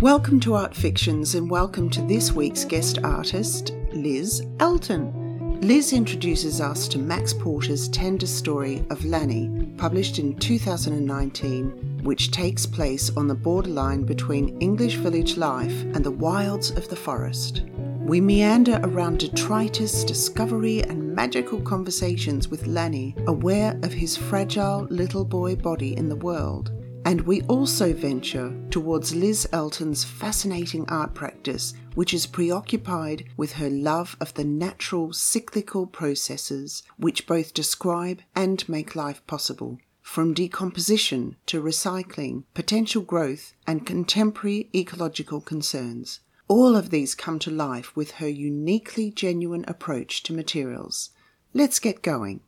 Welcome to Art Fictions and welcome to this week's guest artist, Liz Elton. Liz introduces us to Max Porter's tender story of Lanny, published in 2019, which takes place on the borderline between English village life and the wilds of the forest. We meander around detritus, discovery, and magical conversations with Lanny, aware of his fragile little boy body in the world and we also venture towards Liz Elton's fascinating art practice, which is preoccupied with her love of the natural cyclical processes which both describe and make life possible. From decomposition to recycling, potential growth, and contemporary ecological concerns. All of these come to life with her uniquely genuine approach to materials. Let's get going.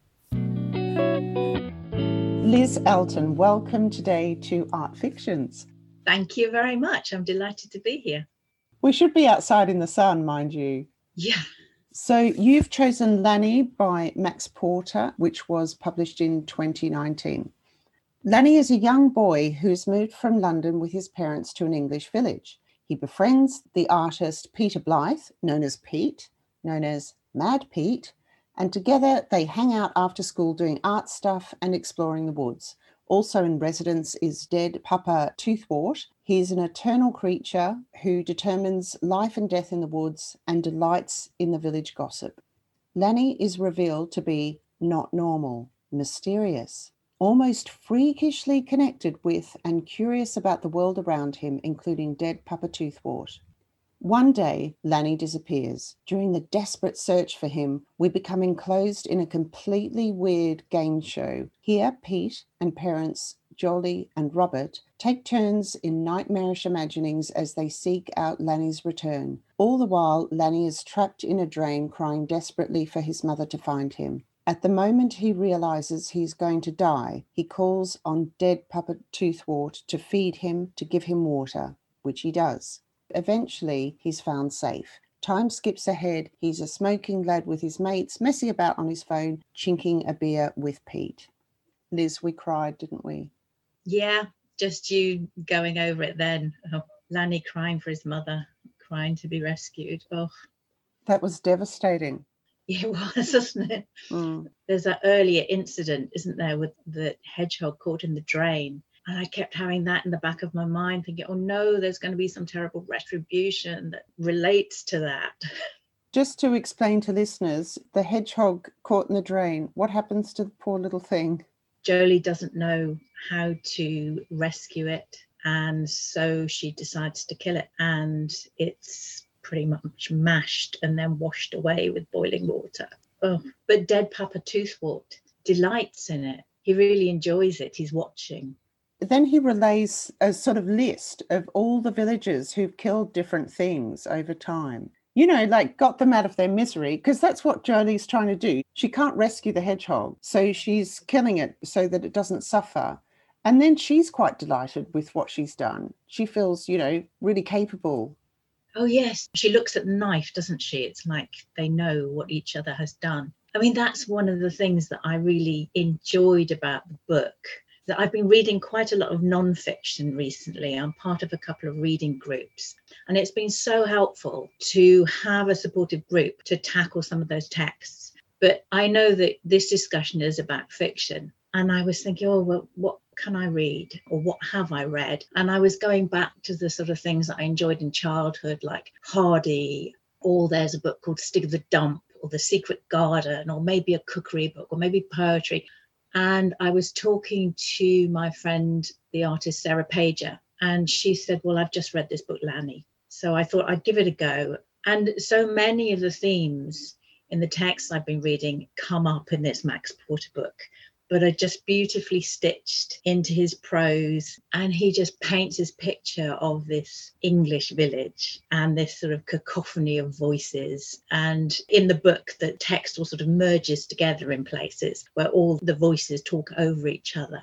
Liz Elton, welcome today to Art Fictions. Thank you very much. I'm delighted to be here. We should be outside in the sun, mind you. Yeah. So you've chosen Lanny by Max Porter, which was published in 2019. Lanny is a young boy who's moved from London with his parents to an English village. He befriends the artist Peter Blythe, known as Pete, known as Mad Pete, and together they hang out after school doing art stuff and exploring the woods. Also in residence is dead Papa Toothwort. He is an eternal creature who determines life and death in the woods and delights in the village gossip. Lanny is revealed to be not normal, mysterious, almost freakishly connected with and curious about the world around him, including dead Papa Toothwort. One day, Lanny disappears. During the desperate search for him, we become enclosed in a completely weird game show. Here, Pete and parents Jolie and Robert take turns in nightmarish imaginings as they seek out Lanny's return. All the while, Lanny is trapped in a drain, crying desperately for his mother to find him. At the moment he realizes he's going to die, he calls on dead Papa Toothwort to feed him, to give him water, which he does. Eventually, he's found safe. Time skips ahead. He's a smoking lad with his mates, messing about on his phone, chinking a beer with Pete. Liz, we cried, didn't we? Yeah, just you going over it then. Oh, Lanny crying for his mother, crying to be rescued. Oh, that was devastating. Yeah, it was, wasn't it? Mm. There's that earlier incident, isn't there, with the hedgehog caught in the drain and I kept having that in the back of my mind, thinking, oh no, there's going to be some terrible retribution that relates to that. Just to explain to listeners, the hedgehog caught in the drain, what happens to the poor little thing? Jolie doesn't know how to rescue it. And so she decides to kill it. And it's pretty much mashed and then washed away with boiling water. Oh, but dead Papa Toothwort delights in it. He really enjoys it. He's watching then he relays a sort of list of all the villagers who've killed different things over time. You know, like got them out of their misery, because that's what Jolie's trying to do. She can't rescue the hedgehog, so she's killing it so that it doesn't suffer. And then she's quite delighted with what she's done. She feels, you know, really capable. Oh, yes. She looks at the knife, doesn't she? It's like they know what each other has done. I mean, that's one of the things that I really enjoyed about the book that I've been reading quite a lot of nonfiction recently. I'm part of a couple of reading groups, and it's been so helpful to have a supportive group to tackle some of those texts. But I know that this discussion is about fiction, and I was thinking, oh, well, what can I read or what have I read? And I was going back to the sort of things that I enjoyed in childhood, like Hardy, or there's a book called Stig of the Dump, or The Secret Garden, or maybe a cookery book, or maybe poetry. And I was talking to my friend, the artist Sarah Pager, and she said, Well, I've just read this book, Lanny. So I thought I'd give it a go. And so many of the themes in the texts I've been reading come up in this Max Porter book but are just beautifully stitched into his prose. And he just paints his picture of this English village and this sort of cacophony of voices. And in the book, the text all sort of merges together in places where all the voices talk over each other.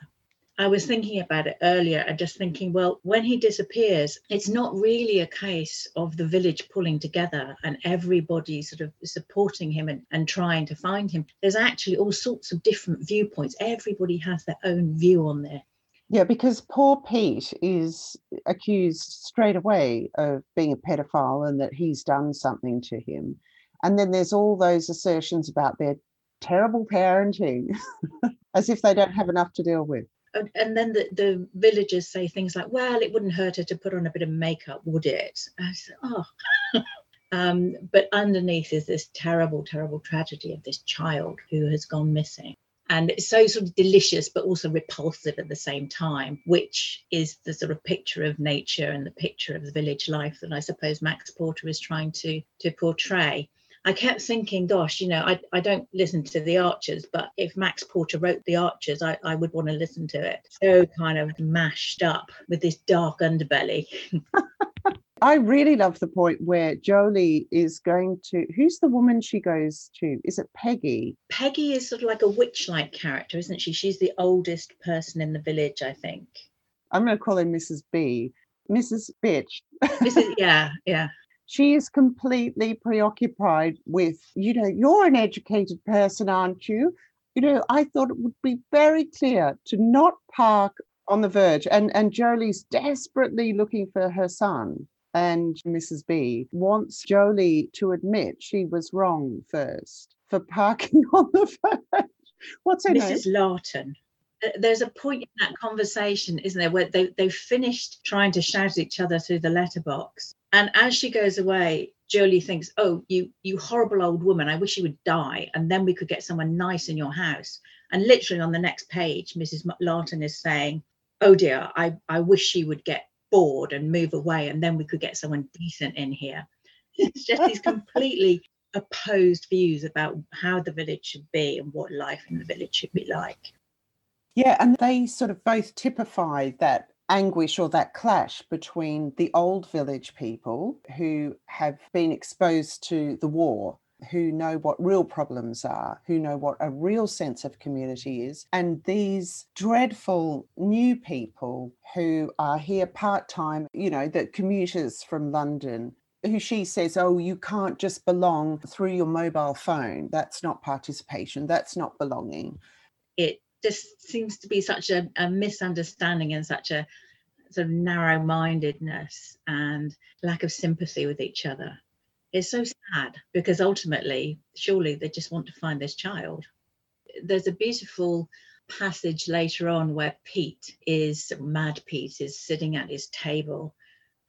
I was thinking about it earlier and just thinking, well, when he disappears, it's not really a case of the village pulling together and everybody sort of supporting him and, and trying to find him. There's actually all sorts of different viewpoints. Everybody has their own view on there. Yeah, because poor Pete is accused straight away of being a pedophile and that he's done something to him. And then there's all those assertions about their terrible parenting, as if they don't have enough to deal with. And then the, the villagers say things like, well, it wouldn't hurt her to put on a bit of makeup, would it? I said, oh. um, but underneath is this terrible, terrible tragedy of this child who has gone missing and it's so sort of delicious but also repulsive at the same time which is the sort of picture of nature and the picture of the village life that i suppose max porter is trying to to portray I kept thinking, gosh, you know, I, I don't listen to the Archers, but if Max Porter wrote the Archers, I, I would want to listen to it. So kind of mashed up with this dark underbelly. I really love the point where Jolie is going to. Who's the woman she goes to? Is it Peggy? Peggy is sort of like a witch like character, isn't she? She's the oldest person in the village, I think. I'm going to call her Mrs. B. Mrs. Bitch. Mrs. Yeah, yeah. She is completely preoccupied with, you know, you're an educated person, aren't you? You know, I thought it would be very clear to not park on the verge. And, and Jolie's desperately looking for her son and Mrs. B wants Jolie to admit she was wrong first for parking on the verge. What's her Mrs. name? Lawton. There's a point in that conversation, isn't there, where they, they've finished trying to shout at each other through the letterbox. And as she goes away, Jolie thinks, Oh, you you horrible old woman, I wish you would die. And then we could get someone nice in your house. And literally on the next page, Mrs. Lawton is saying, Oh dear, I, I wish she would get bored and move away and then we could get someone decent in here it's just these completely opposed views about how the village should be and what life in the village should be like yeah and they sort of both typify that anguish or that clash between the old village people who have been exposed to the war who know what real problems are, who know what a real sense of community is, and these dreadful new people who are here part time, you know, the commuters from London. Who she says, Oh, you can't just belong through your mobile phone. That's not participation. That's not belonging. It just seems to be such a, a misunderstanding and such a sort of narrow mindedness and lack of sympathy with each other it's so sad because ultimately, surely they just want to find this child. There's a beautiful passage later on where Pete is, Mad Pete, is sitting at his table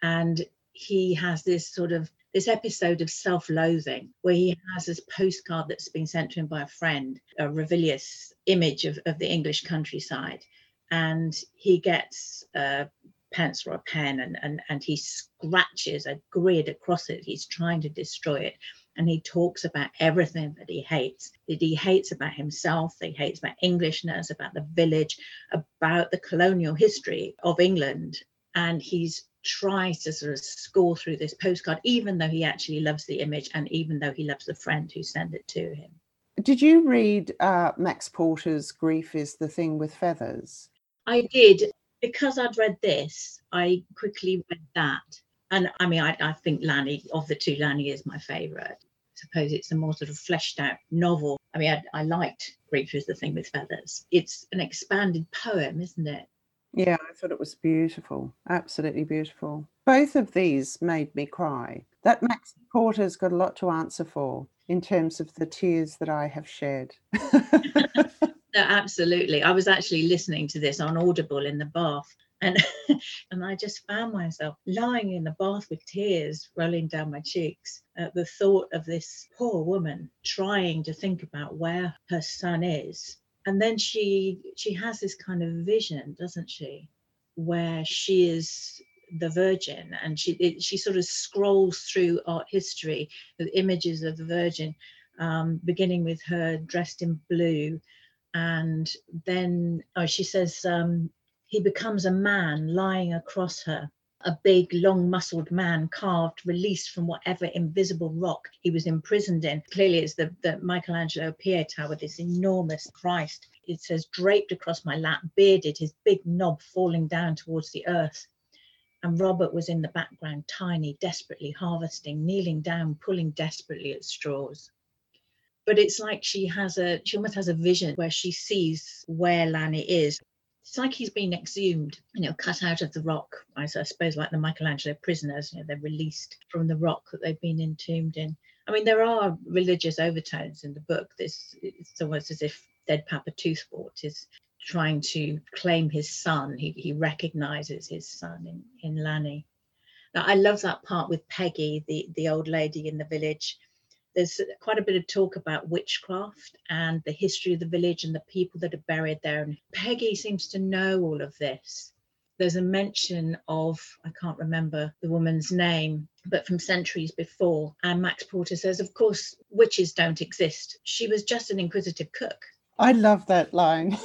and he has this sort of this episode of self-loathing where he has this postcard that's been sent to him by a friend a Ravilious image of, of the english countryside and he gets a pencil or a pen and, and, and he scratches a grid across it. He's trying to destroy it. And he talks about everything that he hates, that he hates about himself, that he hates about Englishness, about the village, about the colonial history of England. And he's tries to sort of score through this postcard, even though he actually loves the image and even though he loves the friend who sent it to him. Did you read uh, Max Porter's Grief is the Thing with Feathers? I did because I'd read this, I quickly read that. And I mean, I, I think Lanny, of the two, Lanny is my favourite. I suppose it's a more sort of fleshed out novel. I mean, I, I liked Grief is the Thing with Feathers. It's an expanded poem, isn't it? Yeah, I thought it was beautiful. Absolutely beautiful. Both of these made me cry. That Max Porter's got a lot to answer for in terms of the tears that I have shed. No, absolutely. I was actually listening to this on Audible in the bath. And and I just found myself lying in the bath with tears rolling down my cheeks at the thought of this poor woman trying to think about where her son is. And then she she has this kind of vision, doesn't she, where she is the Virgin, and she it, she sort of scrolls through art history with images of the Virgin, um, beginning with her dressed in blue. And then oh, she says um, he becomes a man lying across her a big long muscled man carved released from whatever invisible rock he was imprisoned in. Clearly it's the, the michelangelo pieta with this enormous christ. It says draped across my lap bearded his big knob falling down towards the earth. And robert was in the background tiny desperately harvesting kneeling down pulling desperately at straws. But it's like she has a she almost has a vision where she sees where Lanny is. It's like he's been exhumed, you know, cut out of the rock. I suppose, like the Michelangelo prisoners, you know, they're released from the rock that they've been entombed in. I mean, there are religious overtones in the book. This it's almost as if Dead Papa Toothwort is trying to claim his son. He, he recognizes his son in, in Lanny. Now, I love that part with Peggy, the, the old lady in the village. There's quite a bit of talk about witchcraft and the history of the village and the people that are buried there. And Peggy seems to know all of this. There's a mention of, I can't remember the woman's name, but from centuries before. And Max Porter says, of course, witches don't exist. She was just an inquisitive cook. I love that line.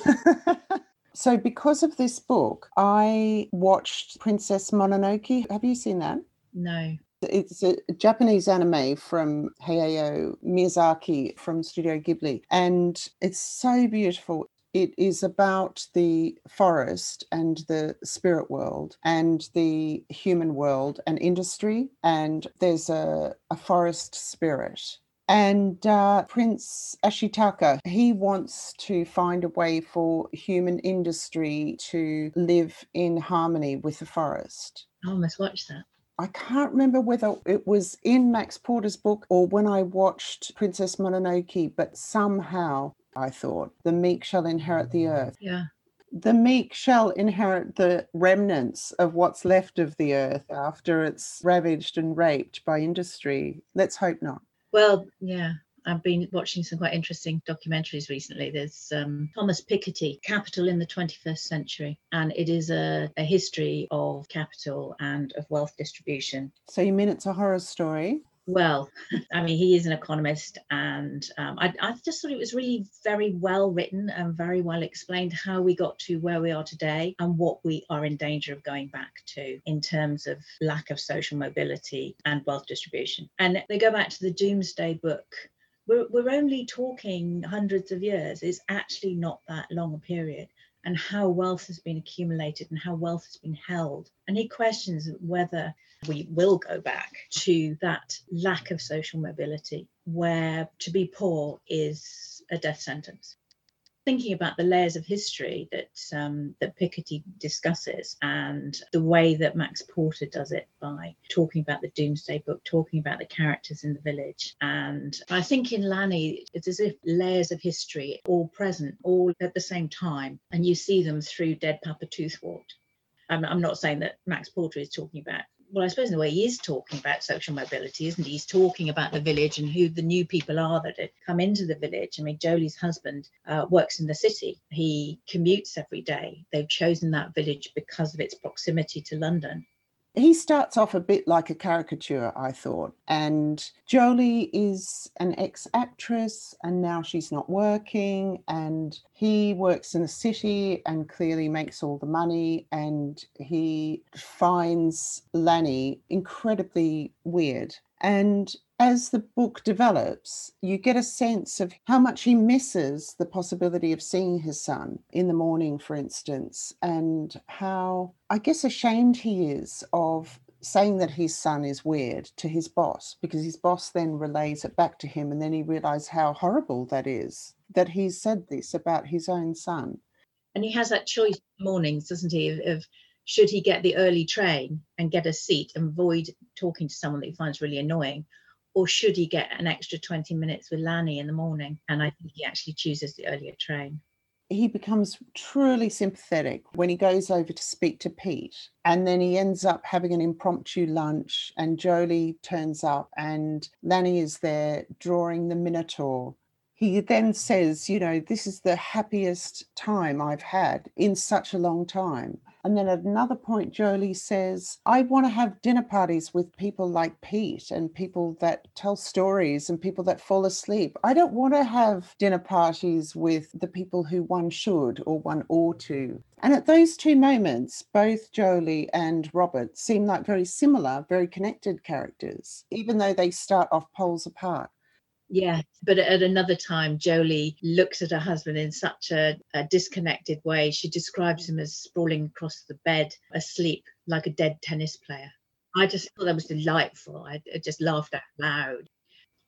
so, because of this book, I watched Princess Mononoke. Have you seen that? No. It's a Japanese anime from Hayao Miyazaki from Studio Ghibli, and it's so beautiful. It is about the forest and the spirit world and the human world and industry. And there's a, a forest spirit and uh, Prince Ashitaka, he wants to find a way for human industry to live in harmony with the forest. I must watch that. I can't remember whether it was in Max Porter's book or when I watched Princess Mononoke, but somehow I thought the meek shall inherit the earth. Yeah. The meek shall inherit the remnants of what's left of the earth after it's ravaged and raped by industry. Let's hope not. Well, yeah, I've been watching some quite interesting documentaries recently. There's um, Thomas Piketty, Capital in the 21st Century, and it is a, a, history of capital and of wealth distribution. So, you mean it's a horror story? Well, I mean, he is an economist, and um, I, I, just thought it was really very well written and very well explained how we got to where we are today and what we are in danger of going back to in terms of lack of social mobility and wealth distribution. And they go back to the Domesday Book. We're, we're only talking hundreds of years. It's actually not that long a period and how wealth has been accumulated and how wealth has been held. And he questions whether we will go back to that lack of social mobility where to be poor is a death sentence thinking about the layers of history that um, that Piketty discusses and the way that Max Porter does it by talking about the Domesday Book, talking about the characters in the village, and I think in Lanny it's as if layers of history all present, all at the same time, and you see them through Dead Papa Toothwort. I'm, I'm not saying that Max Porter is talking about well, I suppose in a way he is talking about social mobility, isn't he? He's talking about the village and who the new people are that have come into the village. I mean, Jolie's husband uh, works in the city. He commutes every day. They've chosen that village because of its proximity to London he starts off a bit like a caricature, I thought. And Jolie is an ex actress and now she's not working. And he works in the city and clearly makes all the money. And he finds Lanny incredibly weird. And as the book develops, you get a sense of how much he misses the possibility of seeing his son in the morning, for instance, and how, I guess, ashamed he is of saying that his son is weird to his boss because his boss then relays it back to him and then he realizes how horrible that is that he's said this about his own son. And he has that choice mornings doesn't he of should he get the early train and get a seat and avoid talking to someone that he finds really annoying or should he get an extra 20 minutes with Lanny in the morning? And I think he actually chooses the earlier train. He becomes truly sympathetic when he goes over to speak to Pete. And then he ends up having an impromptu lunch, and Jolie turns up, and Lanny is there drawing the Minotaur. He then says, You know, this is the happiest time I've had in such a long time. And then at another point, Jolie says, I want to have dinner parties with people like Pete and people that tell stories and people that fall asleep. I don't want to have dinner parties with the people who one should or one ought to. And at those two moments, both Jolie and Robert seem like very similar, very connected characters, even though they start off poles apart. Yeah, but at another time, Jolie looks at her husband in such a, a, disconnected way. She describes him as sprawling across the bed, asleep, like a dead tennis player. I just thought that was delightful. I, I just laughed out loud.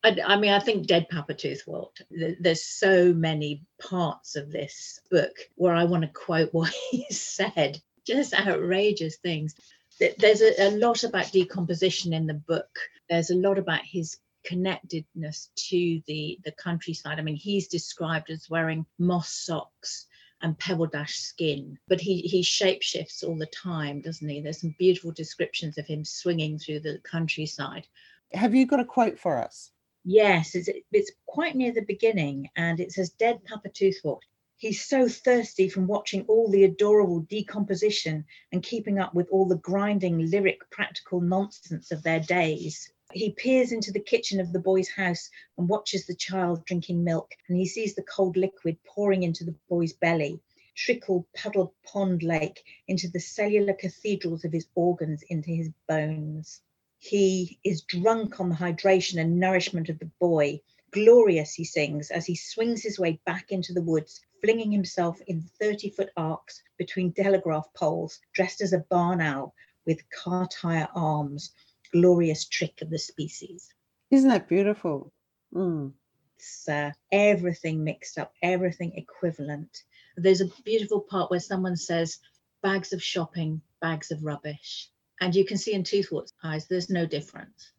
I, I, mean, I think Dead Papa Toothwort, there's so many parts of this book where I want to quote what he said, just outrageous things. There's a, a lot about decomposition in the book. There's a lot about his connectedness to the the countryside. I mean, he's described as wearing moss socks and pebble dash skin, but he he shapeshifts all the time, doesn't he? There's some beautiful descriptions of him swinging through the countryside. Have you got a quote for us? Yes, it's, it's quite near the beginning, and it says, Dead Papa Toothwort. He's so thirsty from watching all the adorable decomposition and keeping up with all the grinding, lyric, practical nonsense of their days. He peers into the kitchen of the boy's house and watches the child drinking milk, and he sees the cold liquid pouring into the boy's belly, trickle puddled pond lake into the cellular cathedrals of his organs, into his bones. He is drunk on the hydration and nourishment of the boy. Glorious, he sings, as he swings his way back into the woods, flinging himself in 30 foot arcs between telegraph poles, dressed as a barn owl with car tire arms. Glorious trick of the species. Isn't that beautiful? Mm. It's uh, everything mixed up, everything equivalent. There's a beautiful part where someone says, bags of shopping, bags of rubbish. And you can see in Toothwort's eyes, there's no difference.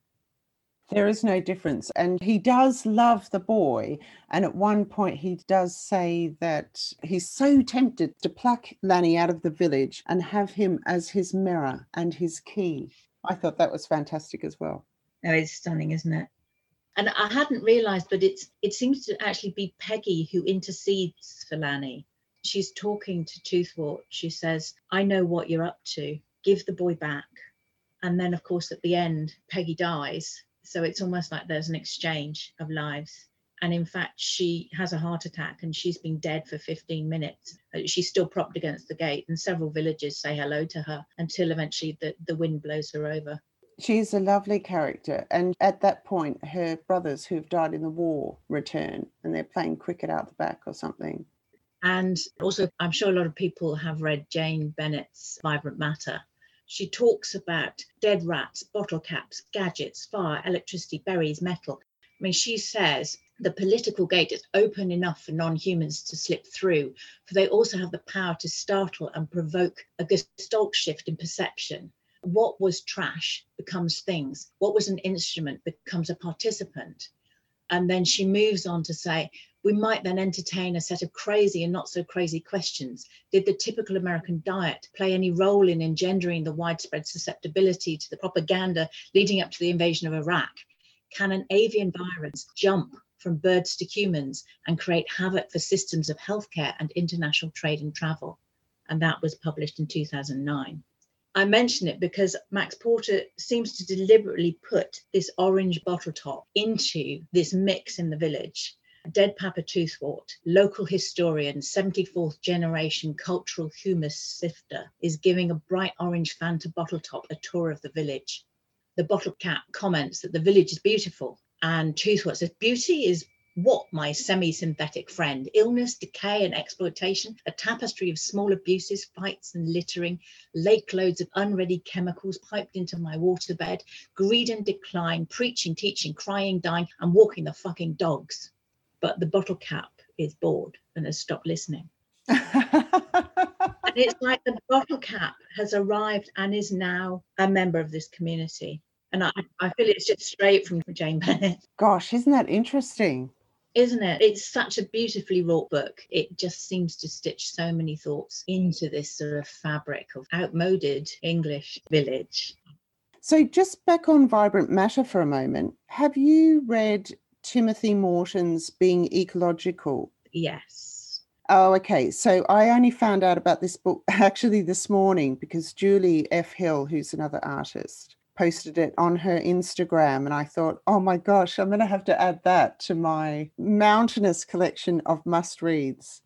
There is no difference. And he does love the boy. And at one point, he does say that he's so tempted to pluck Lanny out of the village and have him as his mirror and his key. I thought that was fantastic as well. Oh, it's stunning, isn't it? And I hadn't realized, but it's it seems to actually be Peggy who intercedes for Lanny. She's talking to Toothwort. She says, I know what you're up to give the boy back. And then, of course, at the end, Peggy dies. So it's almost like there's an exchange of lives. And in fact, she has a heart attack and she's been dead for 15 minutes. Uh, she's still propped against the gate, and several villagers say hello to her until eventually the, the wind blows her over. She's a lovely character. And at that point, her brothers who've died in the war return and they're playing cricket out the back or something. And also, I'm sure a lot of people have read Jane Bennett's Vibrant Matter, she talks about dead rats, bottle caps, gadgets, fire, electricity, berries, metal. I mean, she says the political gate is open enough for non humans to slip through, for they also have the power to startle and provoke a gestalt shift in perception. What was trash becomes things, what was an instrument becomes a participant. And then she moves on to say, we might then entertain a set of crazy and not so crazy questions. Did the typical American diet play any role in engendering the widespread susceptibility to the propaganda leading up to the invasion of Iraq? Can an avian virus jump from birds to humans and create havoc for systems of healthcare and international trade and travel? And that was published in 2009. I mention it because Max Porter seems to deliberately put this orange bottle top into this mix in the village Dead Papa Toothwort, local historian, 74th generation cultural humus sifter, is giving a bright orange Fanta bottle top a tour of the village. The bottle cap comments that the village is beautiful, and Toothwort says, Beauty is what, my semi synthetic friend? Illness, decay, and exploitation, a tapestry of small abuses, fights, and littering, lake loads of unready chemicals piped into my waterbed, greed and decline, preaching, teaching, crying, dying, and walking the fucking dogs but the bottle cap is bored and has stopped listening. and it's like the bottle cap has arrived and is now a member of this community. And I, I feel it's just straight from Jane Bennett. Gosh, isn't that interesting? Isn't it? It's such a beautifully wrought book. It just seems to stitch so many thoughts into this sort of fabric of outmoded English village. So, just back on Vibrant Matter for a moment, have you read Timothy Morton's Being Ecological? Yes. Oh, okay. So I only found out about this book actually this morning because Julie F. Hill, who's another artist, posted it on her Instagram. And I thought, oh my gosh, I'm going to have to add that to my mountainous collection of must reads.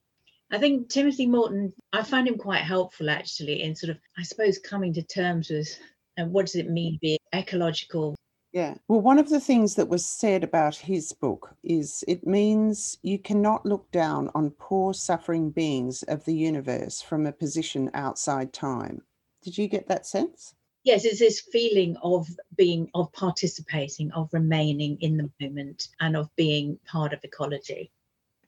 I think Timothy Morton, I find him quite helpful actually in sort of, I suppose, coming to terms with and uh, what does it mean to be ecological yeah. Well, one of the things that was said about his book is it means you cannot look down on poor suffering beings of the universe from a position outside time. Did you get that sense? Yes it's this feeling of being of participating of remaining in the moment and of being part of ecology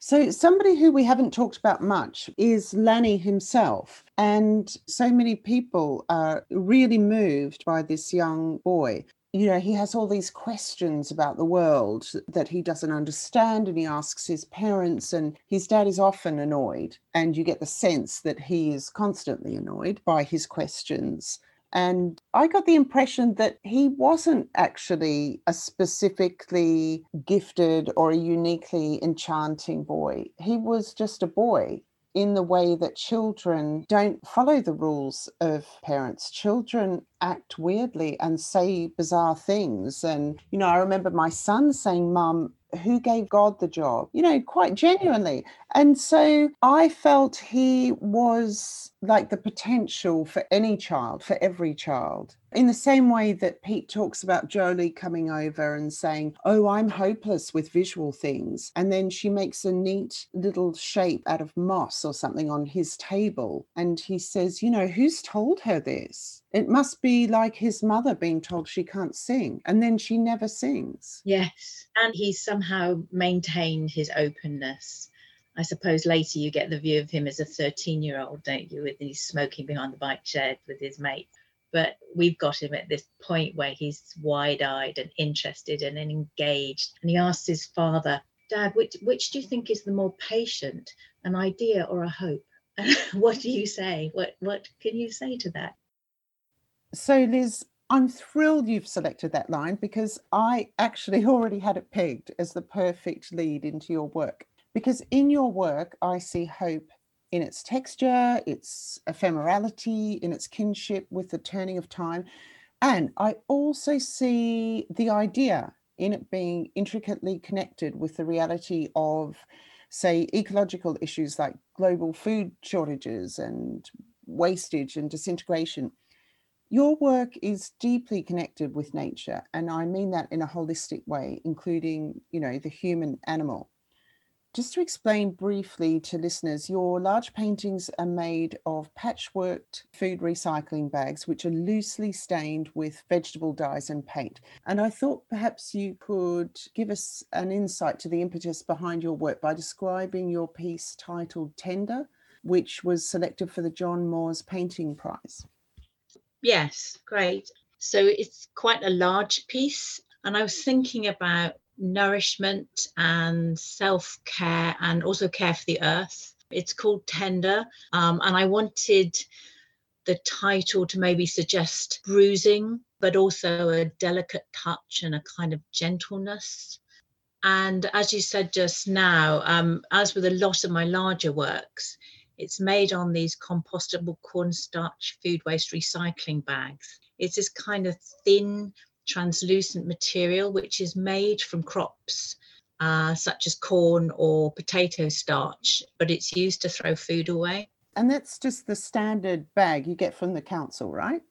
so, somebody who we haven't talked about much is Lanny himself. And so many people are really moved by this young boy. You know, he has all these questions about the world that he doesn't understand, and he asks his parents, and his dad is often annoyed. And you get the sense that he is constantly annoyed by his questions. And I got the impression that he wasn't actually a specifically gifted or a uniquely enchanting boy. He was just a boy in the way that children don't follow the rules of parents. Children act weirdly and say bizarre things. And, you know, I remember my son saying, Mum, who gave God the job, you know, quite genuinely. And so I felt he was like the potential for any child, for every child. In the same way that Pete talks about Jolie coming over and saying, Oh, I'm hopeless with visual things. And then she makes a neat little shape out of moss or something on his table. And he says, You know, who's told her this? It must be like his mother being told she can't sing, and then she never sings. Yes. And he somehow maintained his openness. I suppose later you get the view of him as a 13 year old, don't you? With he's smoking behind the bike shed with his mate. But we've got him at this point where he's wide eyed and interested and engaged. And he asks his father, Dad, which, which do you think is the more patient, an idea or a hope? what do you say? What, what can you say to that? So, Liz, I'm thrilled you've selected that line because I actually already had it pegged as the perfect lead into your work. Because in your work, I see hope in its texture, its ephemerality, in its kinship with the turning of time. And I also see the idea in it being intricately connected with the reality of, say, ecological issues like global food shortages and wastage and disintegration your work is deeply connected with nature, and I mean that in a holistic way, including, you know, the human animal. Just to explain briefly to listeners, your large paintings are made of patchworked food recycling bags, which are loosely stained with vegetable dyes and paint. And I thought perhaps you could give us an insight to the impetus behind your work by describing your piece titled Tender, which was selected for the John Moores Painting Prize. Yes, great. So it's quite a large piece. And I was thinking about nourishment and self care and also care for the earth. It's called Tender. Um, and I wanted the title to maybe suggest bruising, but also a delicate touch and a kind of gentleness. And as you said just now, um, as with a lot of my larger works, it's made on these compostable cornstarch food waste recycling bags. It's this kind of thin, translucent material which is made from crops uh, such as corn or potato starch, but it's used to throw food away. And that's just the standard bag you get from the council, right?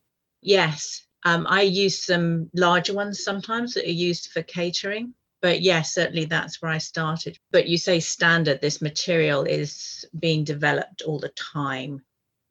Yes. Um, I use some larger ones sometimes that are used for catering but yes, certainly that's where I started. But you say standard, this material is being developed all the time.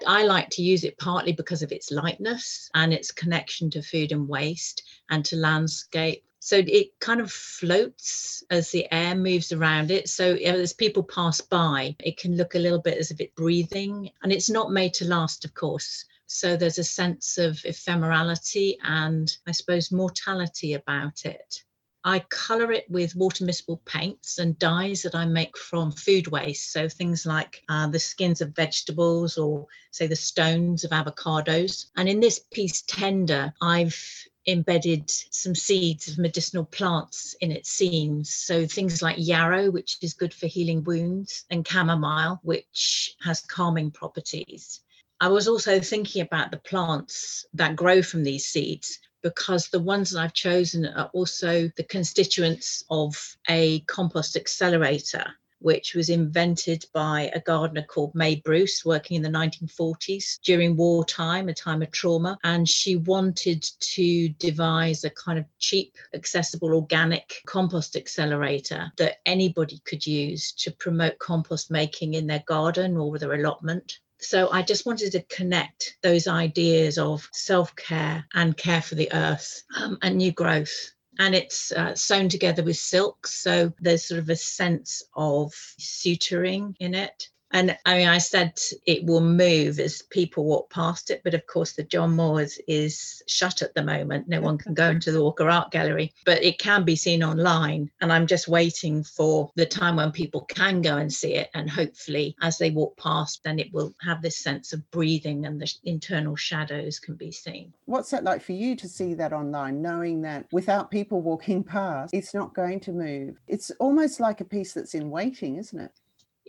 I like to use it partly because of its lightness and its connection to food and waste and to landscape. So it kind of floats as the air moves around it. So as people pass by, it can look a little bit as if it's breathing. And it's not made to last, of course. So there's a sense of ephemerality and I suppose mortality about it. I colour it with water miscible paints and dyes that I make from food waste. So things like uh, the skins of vegetables or, say, the stones of avocados. And in this piece, Tender, I've embedded some seeds of medicinal plants in its seams. So things like yarrow, which is good for healing wounds, and chamomile, which has calming properties. I was also thinking about the plants that grow from these seeds because the ones that I've chosen are also the constituents of a compost accelerator, which was invented by a gardener called Maye Bruce, working in the 1940s during wartime, a time of trauma. And she wanted to devise a kind of cheap, accessible, organic compost accelerator that anybody could use to promote compost making in their garden or their allotment. So I just wanted to connect those ideas of self care and care for the earth um, and new growth and it's uh, sewn together with silk. So there's sort of a sense of suturing in it. And I mean, I said it will move as people walk past it, but of course, the John Moores is shut at the moment. No one can go mm-hmm. into the Walker Art Gallery, but it can be seen online. And I'm just waiting for the time when people can go and see it. And hopefully, as they walk past, then it will have this sense of breathing and the internal shadows can be seen. What's that like for you to see that online, knowing that without people walking past, it's not going to move? It's almost like a piece that's in waiting, isn't it?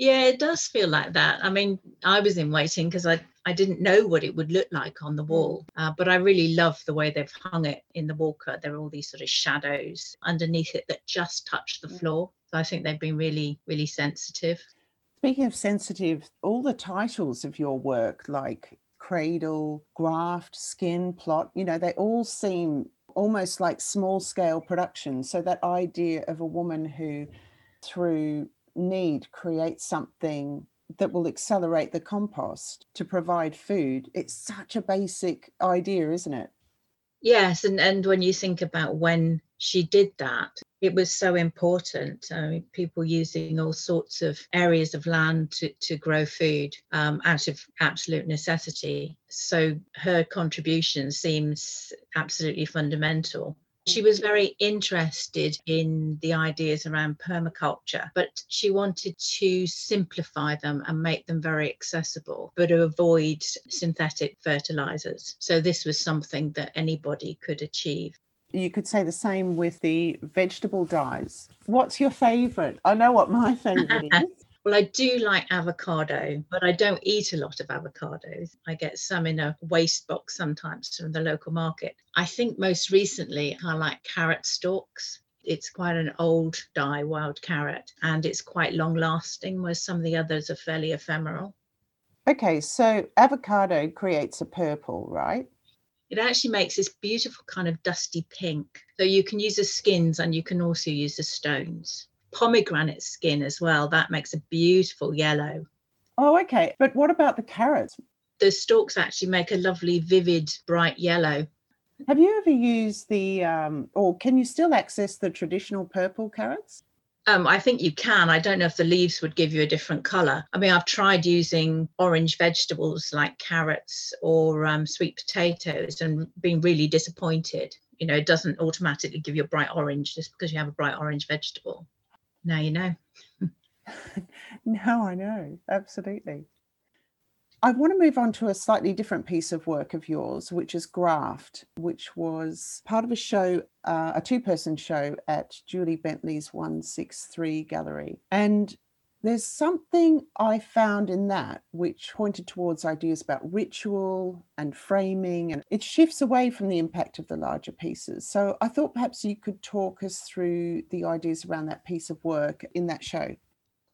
Yeah, it does feel like that. I mean, I was in waiting because I, I didn't know what it would look like on the wall, uh, but I really love the way they've hung it in the Walker. There are all these sort of shadows underneath it that just touch the floor. So I think they've been really, really sensitive. Speaking of sensitive, all the titles of your work, like Cradle, Graft, Skin, Plot, you know, they all seem almost like small scale productions. So that idea of a woman who, through need create something that will accelerate the compost to provide food. It's such a basic idea, isn't it? Yes, and, and when you think about when she did that, it was so important. I mean, people using all sorts of areas of land to, to grow food um, out of absolute necessity. So her contribution seems absolutely fundamental. She was very interested in the ideas around permaculture, but she wanted to simplify them and make them very accessible, but to avoid synthetic fertilizers. So, this was something that anybody could achieve. You could say the same with the vegetable dyes. What's your favorite? I know what my favorite is. Well, I do like avocado, but I don't eat a lot of avocados. I get some in a waste box sometimes from the local market. I think most recently I like carrot stalks. It's quite an old dye, wild carrot, and it's quite long lasting, whereas some of the others are fairly ephemeral. Okay, so avocado creates a purple, right? It actually makes this beautiful kind of dusty pink. So you can use the skins and you can also use the stones pomegranate skin as well. That makes a beautiful yellow. Oh, okay. But what about the carrots? The stalks actually make a lovely, vivid, bright yellow. Have you ever used the, um, or can you still access the traditional purple carrots? Um, I think you can. I don't know if the leaves would give you a different color. I mean, I've tried using orange vegetables like carrots or um, sweet potatoes and been really disappointed. You know, it doesn't automatically give you a bright orange just because you have a bright orange vegetable. Now you know. now I know, absolutely. I want to move on to a slightly different piece of work of yours, which is Graft, which was part of a show, uh, a two person show at Julie Bentley's 163 Gallery. And there's something I found in that which pointed towards ideas about ritual and framing, and it shifts away from the impact of the larger pieces. So I thought perhaps you could talk us through the ideas around that piece of work in that show.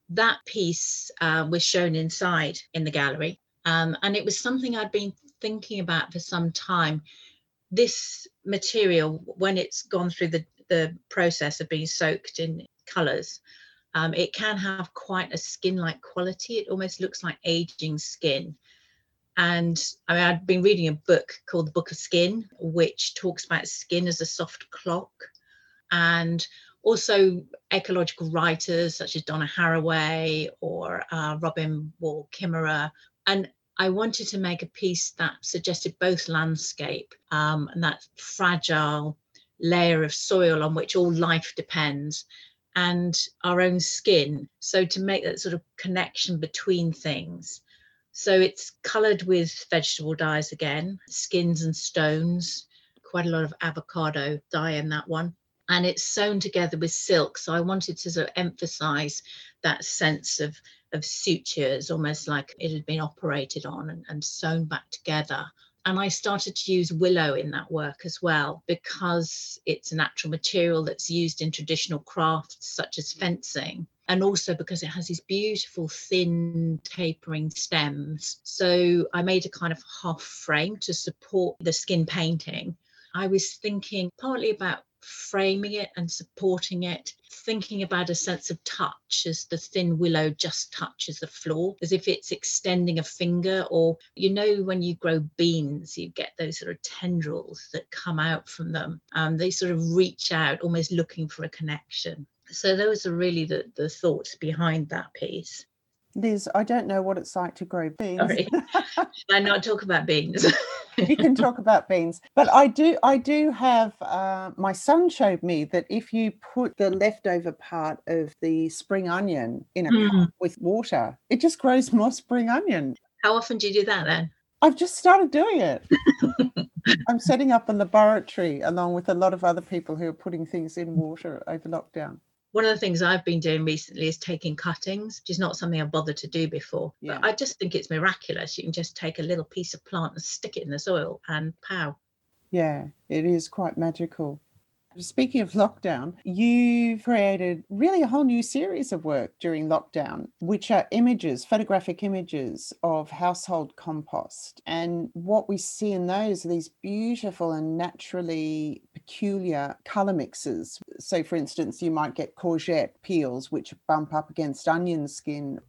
That piece uh, was shown inside in the gallery, um, and it was something I'd been thinking about for some time. This material, when it's gone through the, the process of being soaked in colours, um, it can have quite a skin-like quality. It almost looks like aging skin. And I mean, I've been reading a book called The Book of Skin, which talks about skin as a soft clock. And also ecological writers such as Donna Haraway or uh, Robin Wall Kimmerer. And I wanted to make a piece that suggested both landscape um, and that fragile layer of soil on which all life depends and our own skin. So to make that sort of connection between things. So it's coloured with vegetable dyes again, skins and stones, quite a lot of avocado dye in that one. And it's sewn together with silk. So I wanted to sort of emphasize that sense of, of sutures, almost like it had been operated on and, and sewn back together and I started to use willow in that work as well because it's a natural material that's used in traditional crafts such as fencing. And also because it has these beautiful thin tapering stems. So I made a kind of half frame to support the skin painting. I was thinking partly about framing it and supporting it, thinking about a sense of touch as the thin willow just touches the floor, as if it's extending a finger. Or, you know, when you grow beans, you get those sort of tendrils that come out from them. Um, they sort of reach out, almost looking for a connection. So, those are really the, the thoughts behind that piece. Liz, I don't know what it's like to grow beans. Sorry. Should I not talk about beans? you can talk about beans, but I do. I do have. Uh, my son showed me that if you put the leftover part of the spring onion in a mm. cup with water, it just grows more spring onion. How often do you do that then? I've just started doing it. I'm setting up a laboratory along with a lot of other people who are putting things in water over lockdown one of the things I've been doing recently is taking cuttings, which is not something I've bothered to do before. Yeah. But I just think it's miraculous. You can just take a little piece of plant and stick it in the soil and pow. Yeah, it is quite magical. Speaking of lockdown, you created really a whole new series of work during lockdown, which are images, photographic images of household compost. And what we see in those are these beautiful and naturally peculiar color mixes. So, for instance, you might get courgette peels, which bump up against onion skin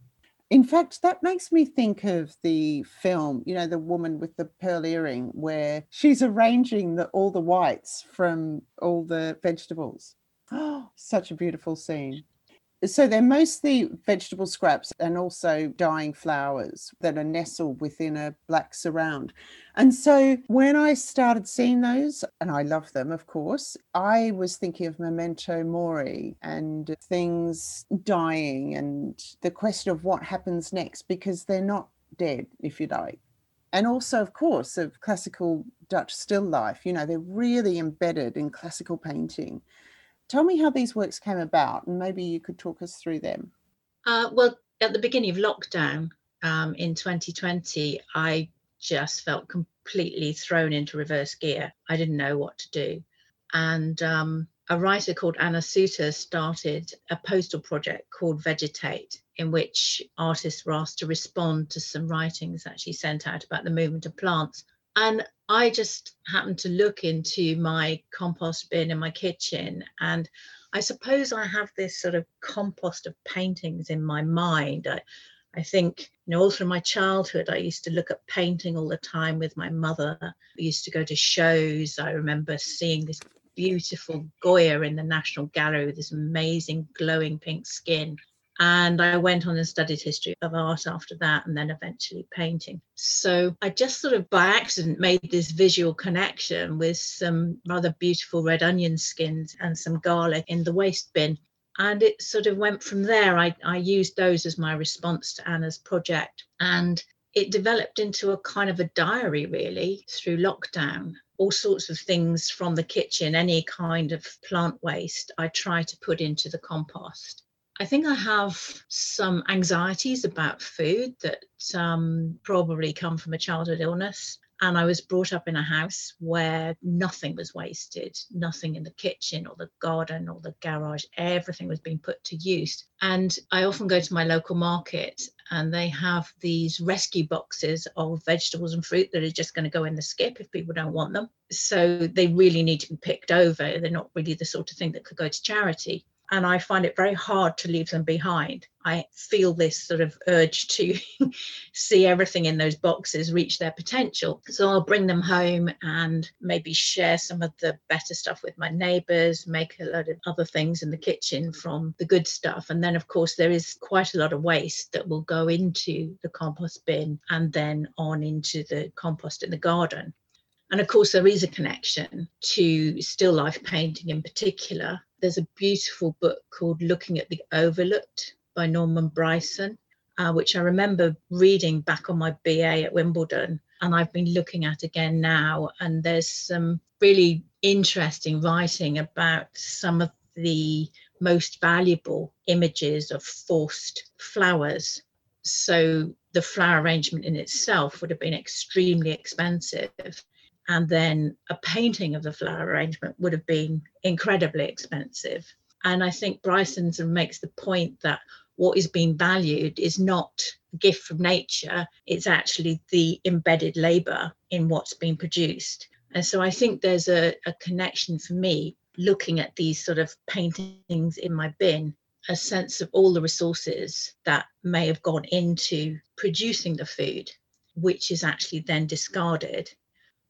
in fact, that makes me think of the film, you know, the woman with the pearl earring, where she's arranging the, all the whites from all the vegetables. Oh, such a beautiful scene. So they're mostly vegetable scraps and also dying flowers that are nestled within a black surround. And so when I started seeing those, and I love them, of course, I was thinking of memento mori and things dying and the question of what happens next because they're not dead, if you like. And also, of course, of classical Dutch still life. You know, they're really embedded in classical painting. Tell me how these works came about, and maybe you could talk us through them. Uh, well, at the beginning of lockdown um, in 2020, I just felt completely thrown into reverse gear. I didn't know what to do. And um, a writer called Anna Souter started a postal project called Vegetate, in which artists were asked to respond to some writings that she sent out about the movement of plants. And I just happened to look into my compost bin in my kitchen and I suppose I have this sort of compost of paintings in my mind. I, I think, you know, all through my childhood, I used to look at painting all the time with my mother. I used to go to shows. I remember seeing this beautiful Goya in the National Gallery with this amazing glowing pink skin. And I went on and studied history of art after that, and then eventually painting. So I just sort of by accident made this visual connection with some rather beautiful red onion skins and some garlic in the waste bin. And it sort of went from there. I, I used those as my response to Anna's project. And it developed into a kind of a diary, really, through lockdown all sorts of things from the kitchen, any kind of plant waste, I try to put into the compost. I think I have some anxieties about food that um, probably come from a childhood illness. And I was brought up in a house where nothing was wasted, nothing in the kitchen or the garden or the garage, everything was being put to use. And I often go to my local market and they have these rescue boxes of vegetables and fruit that are just going to go in the skip if people don't want them. So they really need to be picked over. They're not really the sort of thing that could go to charity and I find it very hard to leave them behind. I feel this sort of urge to see everything in those boxes reach their potential. So I'll bring them home and maybe share some of the better stuff with my neighbors, make a lot of other things in the kitchen from the good stuff. And then, of course, there is quite a lot of waste that will go into the compost bin and then on into the compost in the garden. And of course, there is a connection to still life painting in particular there's a beautiful book called Looking at the Overlooked by Norman Bryson, uh, which I remember reading back on my BA at Wimbledon. And I've been looking at again now. And there's some really interesting writing about some of the most valuable images of forced flowers. So the flower arrangement in itself would have been extremely expensive and then a painting of the flower arrangement would have been incredibly expensive. And I think Bryson makes the point that what is being valued is not a gift from nature, it's actually the embedded labor in what's being produced. And so I think there's a, a connection for me looking at these sort of paintings in my bin a sense of all the resources that may have gone into producing the food, which is actually then discarded.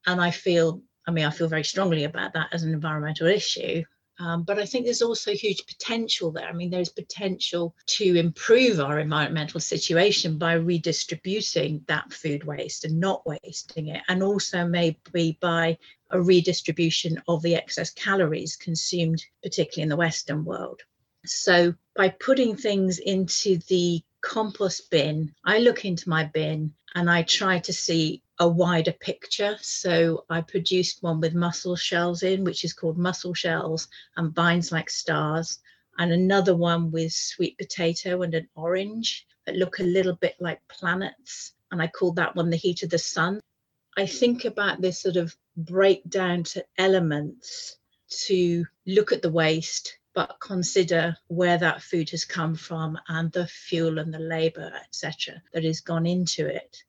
And I feel, I mean, I feel very strongly about that as an environmental issue. Um, but I think there's also huge potential there. I mean, there's potential to improve our environmental situation by redistributing that food waste and not wasting it, and also maybe by a redistribution of the excess calories consumed, particularly in the Western world. So by putting things into the compost bin, I look into my bin and I try to see a wider picture. So I produced one with mussel shells in, which is called Mussel Shells and Binds Like Stars, and another one with sweet potato and an orange that look a little bit like planets. And I called that one The Heat of the Sun. I think about this sort of breakdown to elements to look at the waste but consider where that food has come from and the fuel and the labor, etc., that has gone into it.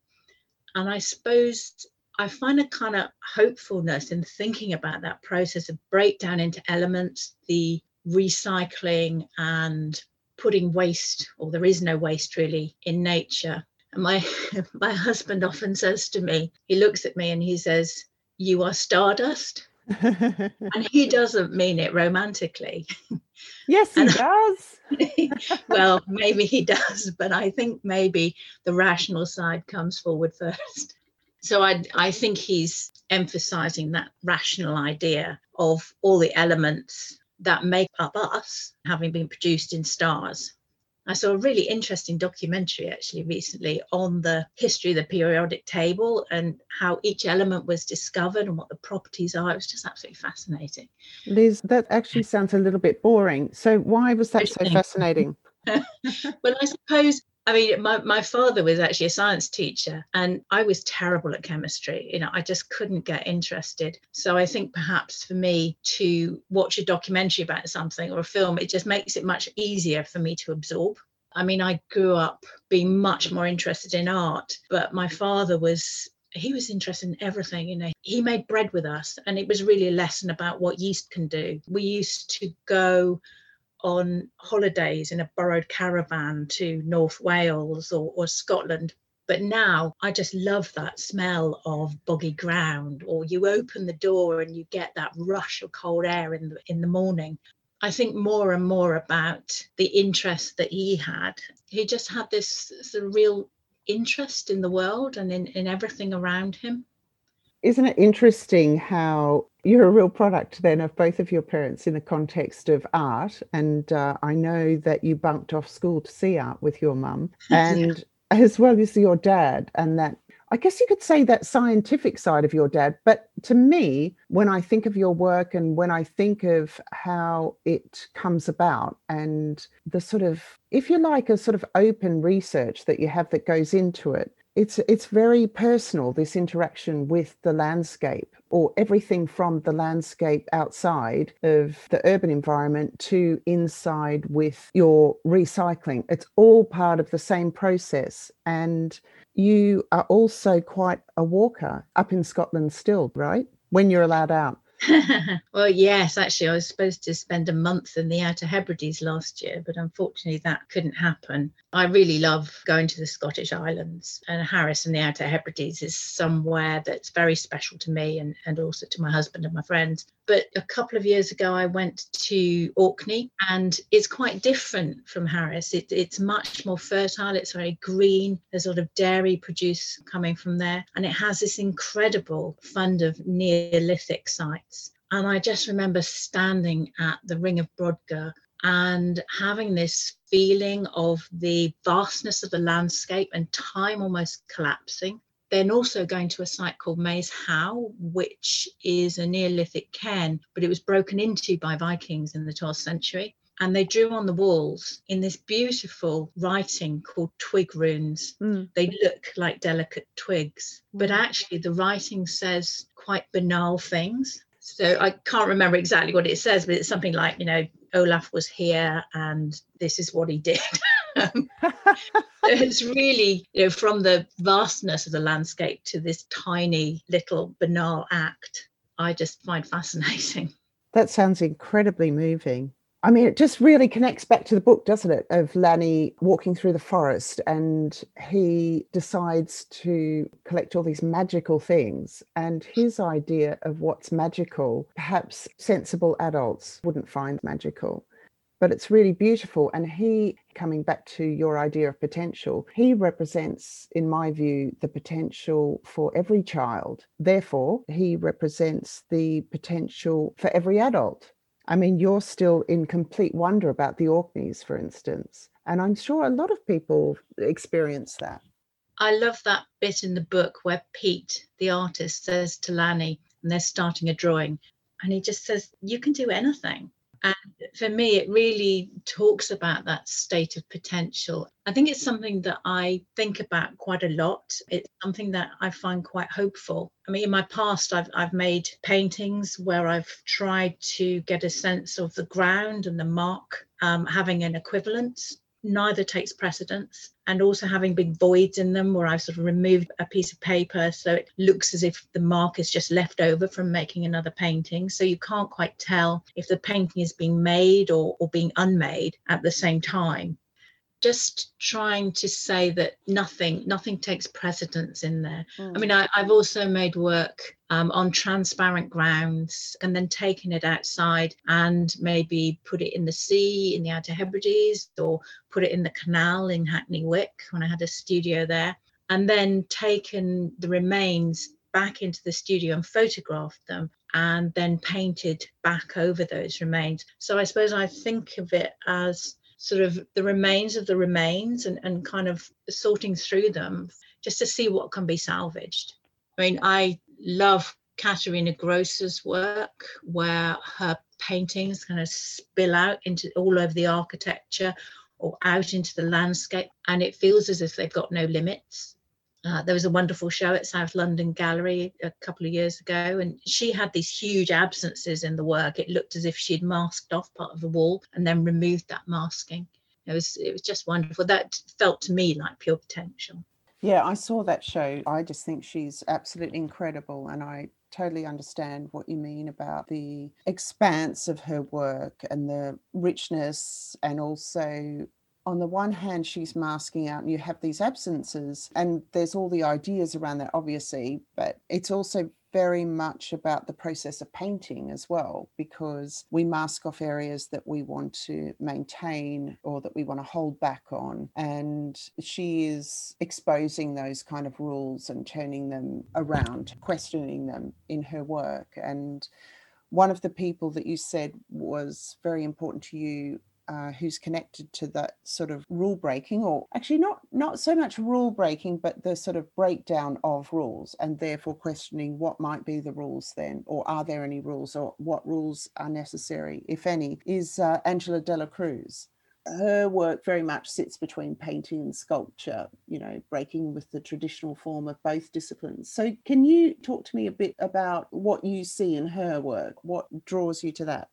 And I suppose I find a kind of hopefulness in thinking about that process of breakdown into elements, the recycling and putting waste, or there is no waste really, in nature. And my my husband often says to me, he looks at me and he says, You are stardust and he doesn't mean it romantically. Yes, he does. well, maybe he does, but I think maybe the rational side comes forward first. So I, I think he's emphasizing that rational idea of all the elements that make up us having been produced in stars. I saw a really interesting documentary actually recently on the history of the periodic table and how each element was discovered and what the properties are. It was just absolutely fascinating. Liz, that actually sounds a little bit boring. So, why was that so fascinating? well, I suppose I mean, my, my father was actually a science teacher and I was terrible at chemistry. You know, I just couldn't get interested. So I think perhaps for me to watch a documentary about something or a film, it just makes it much easier for me to absorb. I mean, I grew up being much more interested in art, but my father was he was interested in everything you know he made bread with us and it was really a lesson about what yeast can do we used to go on holidays in a borrowed caravan to North Wales or, or Scotland. But now I just love that smell of boggy ground, or you open the door and you get that rush of cold air in the, in the morning. I think more and more about the interest that he had. He just had this, this real interest in the world and in, in everything around him. Isn't it interesting how you're a real product then of both of your parents in the context of art? And uh, I know that you bunked off school to see art with your mum, and yeah. as well as your dad, and that I guess you could say that scientific side of your dad. But to me, when I think of your work and when I think of how it comes about and the sort of, if you like, a sort of open research that you have that goes into it, it's it's very personal this interaction with the landscape or everything from the landscape outside of the urban environment to inside with your recycling. It's all part of the same process and you are also quite a walker up in Scotland still right? When you're allowed out. Well, yes, actually, I was supposed to spend a month in the Outer Hebrides last year, but unfortunately that couldn't happen. I really love going to the Scottish Islands, and Harris and the Outer Hebrides is somewhere that's very special to me and, and also to my husband and my friends. But a couple of years ago, I went to Orkney, and it's quite different from Harris. It, it's much more fertile, it's very green, there's a lot of dairy produce coming from there, and it has this incredible fund of Neolithic sites. And I just remember standing at the Ring of Brodgar and having this feeling of the vastness of the landscape and time almost collapsing. Then also going to a site called Maeshowe, which is a Neolithic cairn, but it was broken into by Vikings in the 12th century. And they drew on the walls in this beautiful writing called twig runes. Mm. They look like delicate twigs, but hmm. actually the writing says quite banal things. So I can't remember exactly what it says, but it's something like, you know, Olaf was here and this is what he did. it's really, you know, from the vastness of the landscape to this tiny little banal act, I just find fascinating. That sounds incredibly moving. I mean, it just really connects back to the book, doesn't it? Of Lanny walking through the forest and he decides to collect all these magical things. And his idea of what's magical, perhaps sensible adults wouldn't find magical. But it's really beautiful. And he, coming back to your idea of potential, he represents, in my view, the potential for every child. Therefore, he represents the potential for every adult I mean, you're still in complete wonder about the Orkneys, for instance. And I'm sure a lot of people experience that. I love that bit in the book where Pete, the artist, says to Lanny, and they're starting a drawing, and he just says, You can do anything. And for me, it really talks about that state of potential. I think it's something that I think about quite a lot. It's something that I find quite hopeful. I mean, in my past, I've, I've made paintings where I've tried to get a sense of the ground and the mark um, having an equivalence neither takes precedence and also having big voids in them where I've sort of removed a piece of paper so it looks as if the mark is just left over from making another painting. So you can't quite tell if the painting is being made or, or being unmade at the same time just trying to say that nothing nothing takes precedence in there mm. i mean I, have also made work um, on transparent grounds and then taken it outside and maybe put it in the sea in the outer hebrides or put it in the canal in hackney wick when i had a studio there and then taken the remains back into the studio and photographed them and then painted back over those remains so i suppose i think of it as sort of the remains of the remains and, and kind of sorting through them just to see what can be salvaged. I mean, I love Katharina Grosse's work where her paintings kind of spill out into all over the architecture or out into the landscape and it feels as if they've got no limits uh, there was a wonderful show at South London Gallery a couple of years ago, and she had these huge absences in the work. It looked as if she'd masked off part of the wall and then removed that masking. It was it was just wonderful. That felt to me like pure potential. Yeah, I saw that show. I just think she's absolutely incredible, and I totally understand what you mean about the expanse of her work and the richness and also on the one hand, she's masking out, and you have these absences, and there's all the ideas around that, obviously, but it's also very much about the process of painting as well, because we mask off areas that we want to maintain or that we want to hold back on. And she is exposing those kind of rules and turning them around, questioning them in her work. And one of the people that you said was very important to you uh, who's connected to that sort of rule breaking or actually not not so much rule breaking but the sort of breakdown of rules and therefore questioning what might be the rules then or are there any rules or what rules are necessary if any is uh, angela de la cruz her work very much sits between painting and sculpture, you know, breaking with the traditional form of both disciplines. So, can you talk to me a bit about what you see in her work? What draws you to that?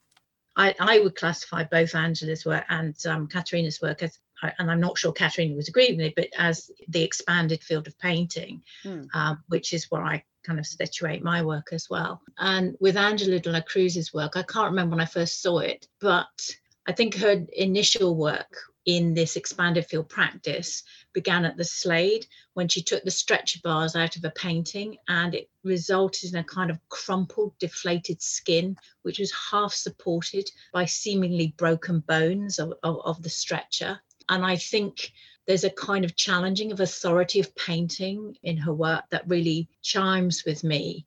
I, I would classify both Angela's work and um, Katharina's work as, and I'm not sure Katharina was agreeing with me, but as the expanded field of painting, hmm. um, which is where I kind of situate my work as well. And with Angela de la Cruz's work, I can't remember when I first saw it, but I think her initial work in this expanded field practice began at the Slade when she took the stretcher bars out of a painting and it resulted in a kind of crumpled, deflated skin, which was half supported by seemingly broken bones of, of, of the stretcher. And I think there's a kind of challenging of authority of painting in her work that really chimes with me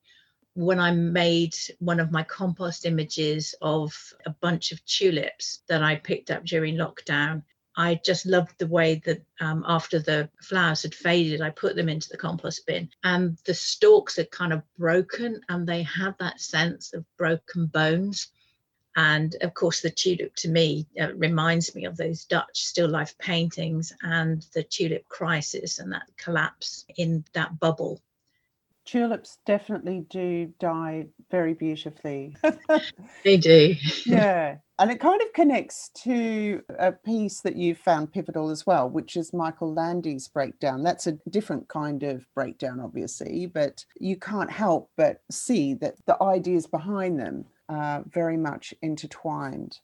when I made one of my compost images of a bunch of tulips that I picked up during lockdown, I just loved the way that um, after the flowers had faded, I put them into the compost bin and the stalks had kind of broken and they had that sense of broken bones. And of course, the tulip to me uh, reminds me of those Dutch still life paintings and the tulip crisis and that collapse in that bubble tulips definitely do die very beautifully. they do. yeah. And it kind of connects to a piece that you found pivotal as well, which is Michael Landy's breakdown. That's a different kind of breakdown, obviously, but you can't help but see that the ideas behind them are very much intertwined.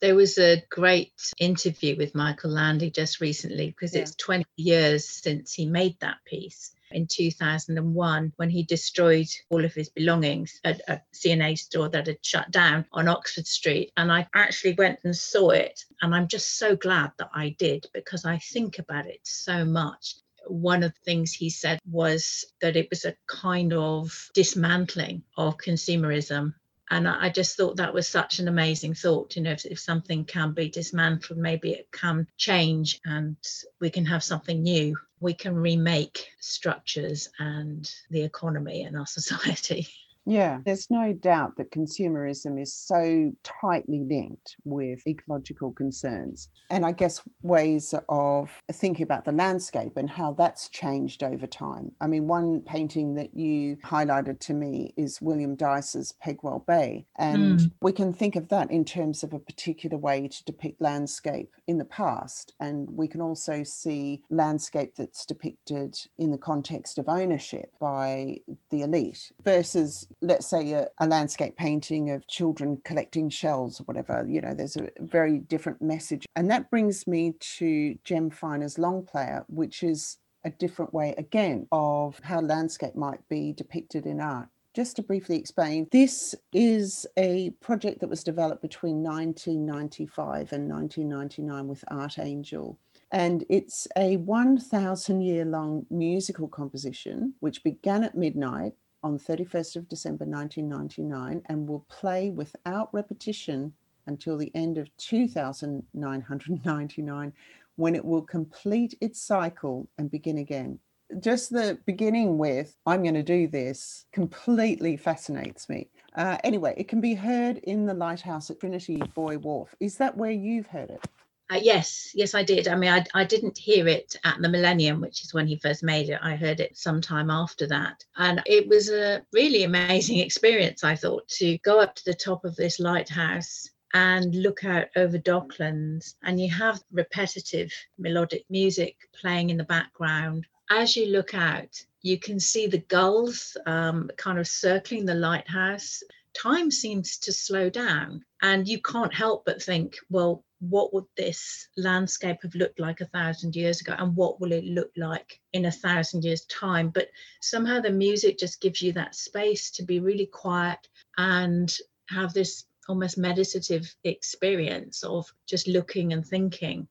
There was a great interview with Michael Landy just recently because yeah. it's 20 years since he made that piece in 2001 when he destroyed all of his belongings at a C&A store that had shut down on Oxford Street. And I actually went and saw it. And I'm just so glad that I did because I think about it so much one of the things he said was that it was a kind of dismantling of consumerism and I just thought that was such an amazing thought. You know, if, if, something can be dismantled, maybe it can change and we can have something new. We can remake structures and the economy and our society. Yeah, there's no doubt that consumerism is so tightly linked with ecological concerns. And I guess ways of thinking about the landscape and how that's changed over time. I mean, one painting that you highlighted to me is William Dyce's Pegwell Bay. And mm. we can think of that in terms of a particular way to depict landscape in the past. And we can also see landscape that's depicted in the context of ownership by the elite versus let's say a, a, landscape painting of children collecting shells or whatever you know there's a very different message and that brings me to jem finer's Longplayer which is a different way again of how landscape might be depicted in art just to briefly explain, this is a project that was developed between 1995 and 1999 with Artangel. And it's a 1,000 year long musical composition which began at midnight on 31st of December 1999 and will play without repetition until the end of 2999 when it will complete its cycle and begin again. Just the beginning with, I'm going to do this, completely fascinates me. Uh, anyway, it can be heard in the lighthouse at Trinity Buoy Wharf. Is that where you've heard it? Uh, yes, yes, I did. I mean, I, I didn't hear it at the Millennium, which is when he first made it. I heard it sometime after that. And it was a really amazing experience, I thought, to go up to the top of this lighthouse and look out over Docklands. And you have repetitive melodic music playing in the background. As you look out, you can see the gulls um, kind of circling the lighthouse time seems to slow down and you can't help but think well what would this landscape have looked like a thousand years ago and what will it look like in a thousand years time? But somehow the music just gives you that space to be really quiet and have this almost meditative experience of just looking and thinking.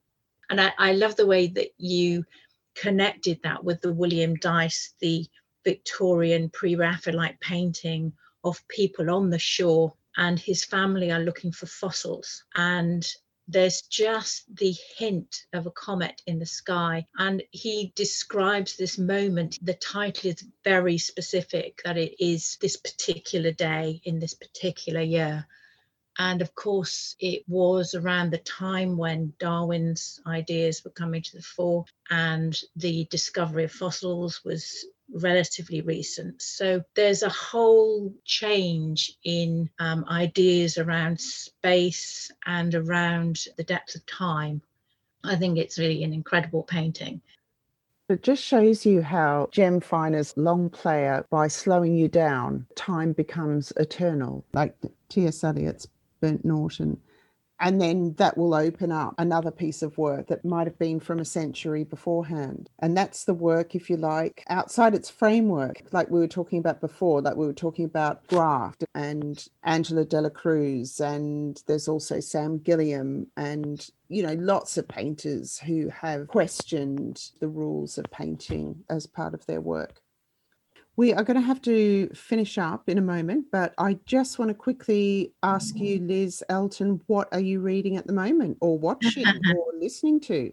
And I, I love the way that you connected that with the william dyce the victorian pre-raphaelite painting of people on the shore and his family are looking for fossils. And there's just the hint of a comet in the sky. And he describes this moment. The title is very specific that it is this particular day in this particular year. And of course, it was around the time when Darwin's ideas were coming to the fore and the discovery of fossils was relatively recent. So there's a whole change in um, ideas around space and around the depth of time. I think it's really an incredible painting. It just shows you how Jem Finer's Longplayer, by slowing you down, time becomes eternal, like T.S. Eliot's Burnt Norton and then that will open up another piece of work that might have been from a century beforehand. And that's the work, if you like, outside its framework, like we were talking about before, like we were talking about Graft and Angela Dela Cruz, and there's also Sam Gilliam, and you know, lots of painters who have questioned the rules of painting as part of their work. We are going to have to finish up in a moment, but I just want to quickly ask you. Liz Elton, what are you reading at the moment, or watching, or listening to?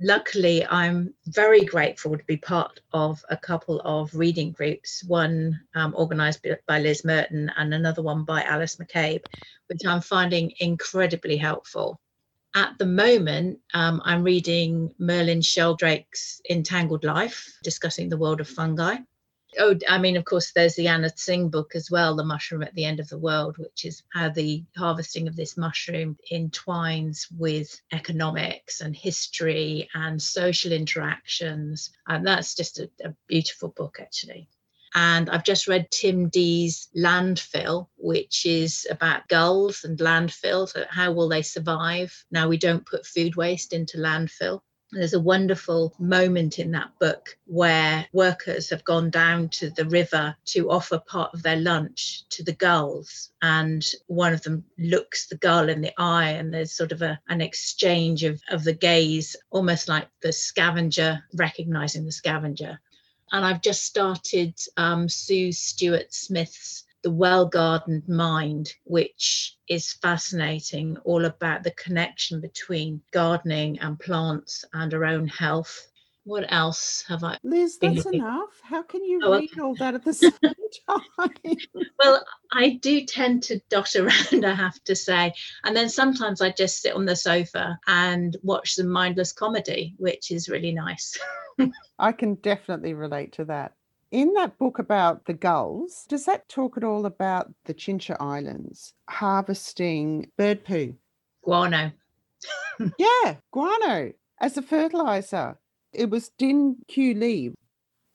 Luckily, I'm very grateful to be part of a couple of reading groups, one um, organised by Liz Merton and another one by Alice McCabe, which I'm finding incredibly helpful. At the moment, um, I'm reading Merlin Sheldrake's Entangled Life, discussing the world of fungi. Oh, I mean, of course, there's the Anna Tsing book as well, The Mushroom at the End of the World, which is how the harvesting of this mushroom entwines with economics and history and social interactions. And that's just a, a beautiful book, actually. And I've just read Tim Dee's Landfill, which is about gulls and landfill. So, uh, how will they survive? Now, we don't put food waste into landfill. There's a wonderful moment in that book where workers have gone down to the river to offer part of their lunch to the gulls. And one of them looks the gull in the eye, and there's sort of a, an exchange of, of the gaze, almost like the scavenger recognizing the scavenger. And I've just started um, Sue Stuart-Smith's the well gardened mind, which is fascinating, all about the connection between gardening and plants and our own health. What else have I? Liz, that's enough. How can you oh, read okay. all that at the same time? well, I do tend to dot around, I have to say. And then sometimes I just sit on the sofa and watch some mindless comedy, which is really nice. I can definitely relate to that. In that book about the gulls, does that talk at all about the Chincha Islands harvesting bird poo? Guano. yeah, guano as a fertilizer. It was Dinh Q. Lê.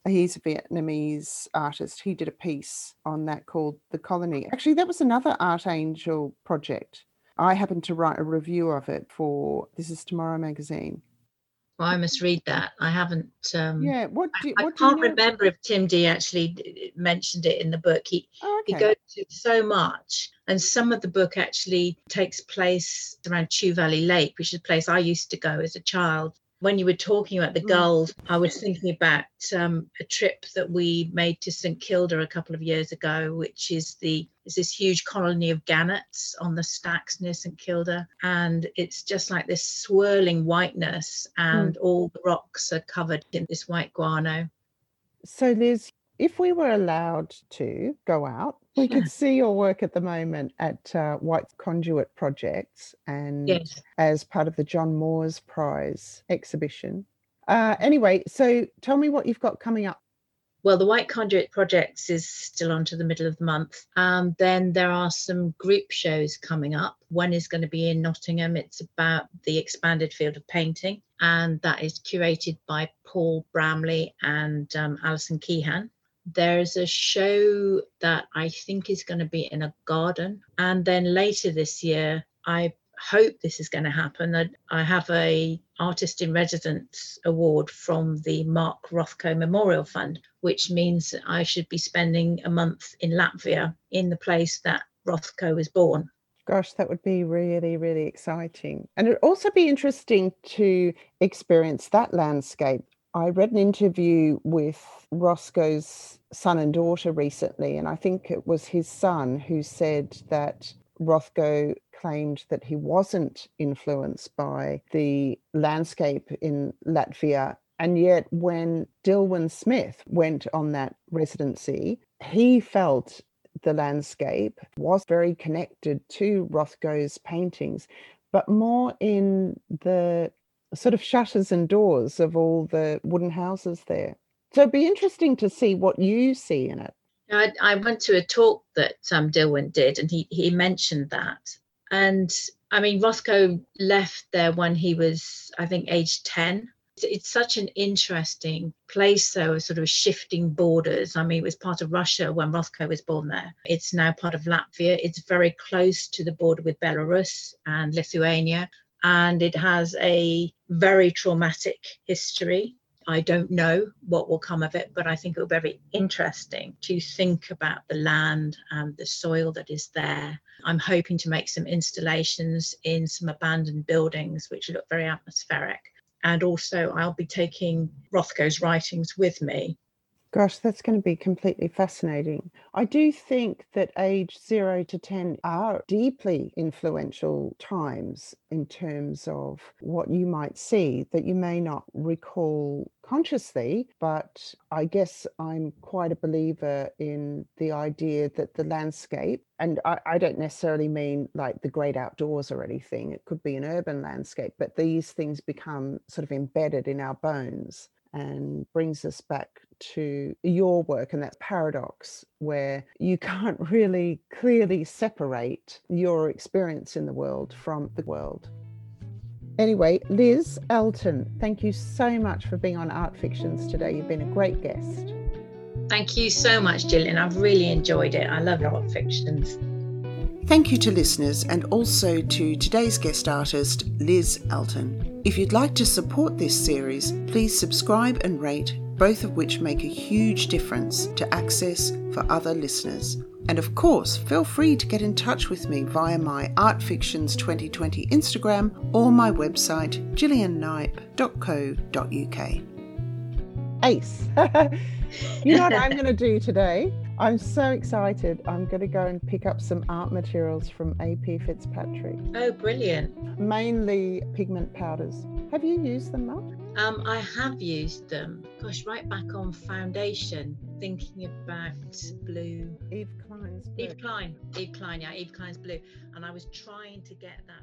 He's a Vietnamese artist. He did a piece on that called The Colony. Actually, that was another Artangel project. I happened to write a review of it for This Is Tomorrow magazine. Well, I must read that. I haven't. Um, yeah, what? Do, I, what I can't you know? remember if Tim Dee actually mentioned it in the book. He oh, okay. he goes to so much, and some of the book actually takes place around Chew Valley Lake, which is a place I used to go as a child when you were talking about the mm. gulls, I was thinking about um, a trip that we made to St Kilda a couple of years ago, which is the is this huge colony of gannets on the stacks near St Kilda, and it's just like this swirling whiteness, and mm. all the rocks are covered in this white guano. So, Liz, if we were allowed to go out, we could see your work at the moment at uh, White Conduit Projects and yes. as part of the John Moores Prize exhibition. Uh, anyway, so tell me what you've got coming up. Well, the White Conduit Projects is still on to the middle of the month. Um, then there are some group shows coming up. One is going to be in Nottingham. It's about the expanded field of painting, and that is curated by Paul Bramley and um, Alison Keehan there's a show that I think is going to be in a garden. And then later this year, I hope this is going to happen. I, have a artist in residence award from the Mark Rothko Memorial Fund, which means I should be spending a month in Latvia in the place that Rothko was born. Gosh, that would be really, really exciting. And it'd also be interesting to experience that landscape I read an interview with Rothko's son and daughter recently, and I think it was his son who said that Rothko claimed that he wasn't influenced by the landscape in Latvia. And yet, when Dillwyn Smith went on that residency, he felt the landscape was very connected to Rothko's paintings, but more in the sort of shutters and doors of all the wooden houses there. So it'd be interesting to see what you see in it. I, I went to a talk that um, Dillwyn did, and he he mentioned that. And I mean, Rothko left there when he was, I think, age ten. It's, it's such an interesting place, though, sort of shifting borders. I mean, it was part of Russia when Rothko was born there. It's now part of Latvia. It's very close to the border with Belarus and Lithuania and it has a very traumatic history. I don't know what will come of it, but I think it will be very interesting to think about the land and the soil that is there. I'm hoping to make some installations in some abandoned buildings, which look very atmospheric. And also, I'll be taking Rothko's writings with me Gosh, that's going to be completely fascinating. I do think that age zero to 10 are deeply influential times in terms of what you might see that you may not recall consciously, but I guess I'm quite a believer in the idea that the landscape, and I, I, don't necessarily mean like the great outdoors or anything, it could be an urban landscape, but these things become sort of embedded in our bones and brings us back to your work and that paradox where you can't really clearly separate your experience in the world from the world. Anyway, Liz Elton, thank you so much for being on Art Fictions today. You've been a great guest. Thank you so much, Gillian. I've really enjoyed it. I love art fictions. Thank you to listeners and also to today's guest artist, Liz Elton. If you'd like to support this series, please subscribe and rate, both of which make a huge difference to access for other listeners. And of course, feel free to get in touch with me via my Art Fictions 2020 Instagram or my website, gillianknipe.co.uk. Ace. you know what I'm going to do today? I'm so excited. I'm going to go and pick up some art materials from AP Fitzpatrick. Oh, brilliant. Mainly pigment powders. Have you used them, Mark? Um, I have used them. Gosh, right back on foundation, thinking about blue. Yves Klein's blue. Yves Klein. Yves Klein, yeah, Yves Klein's blue. And I was trying to get that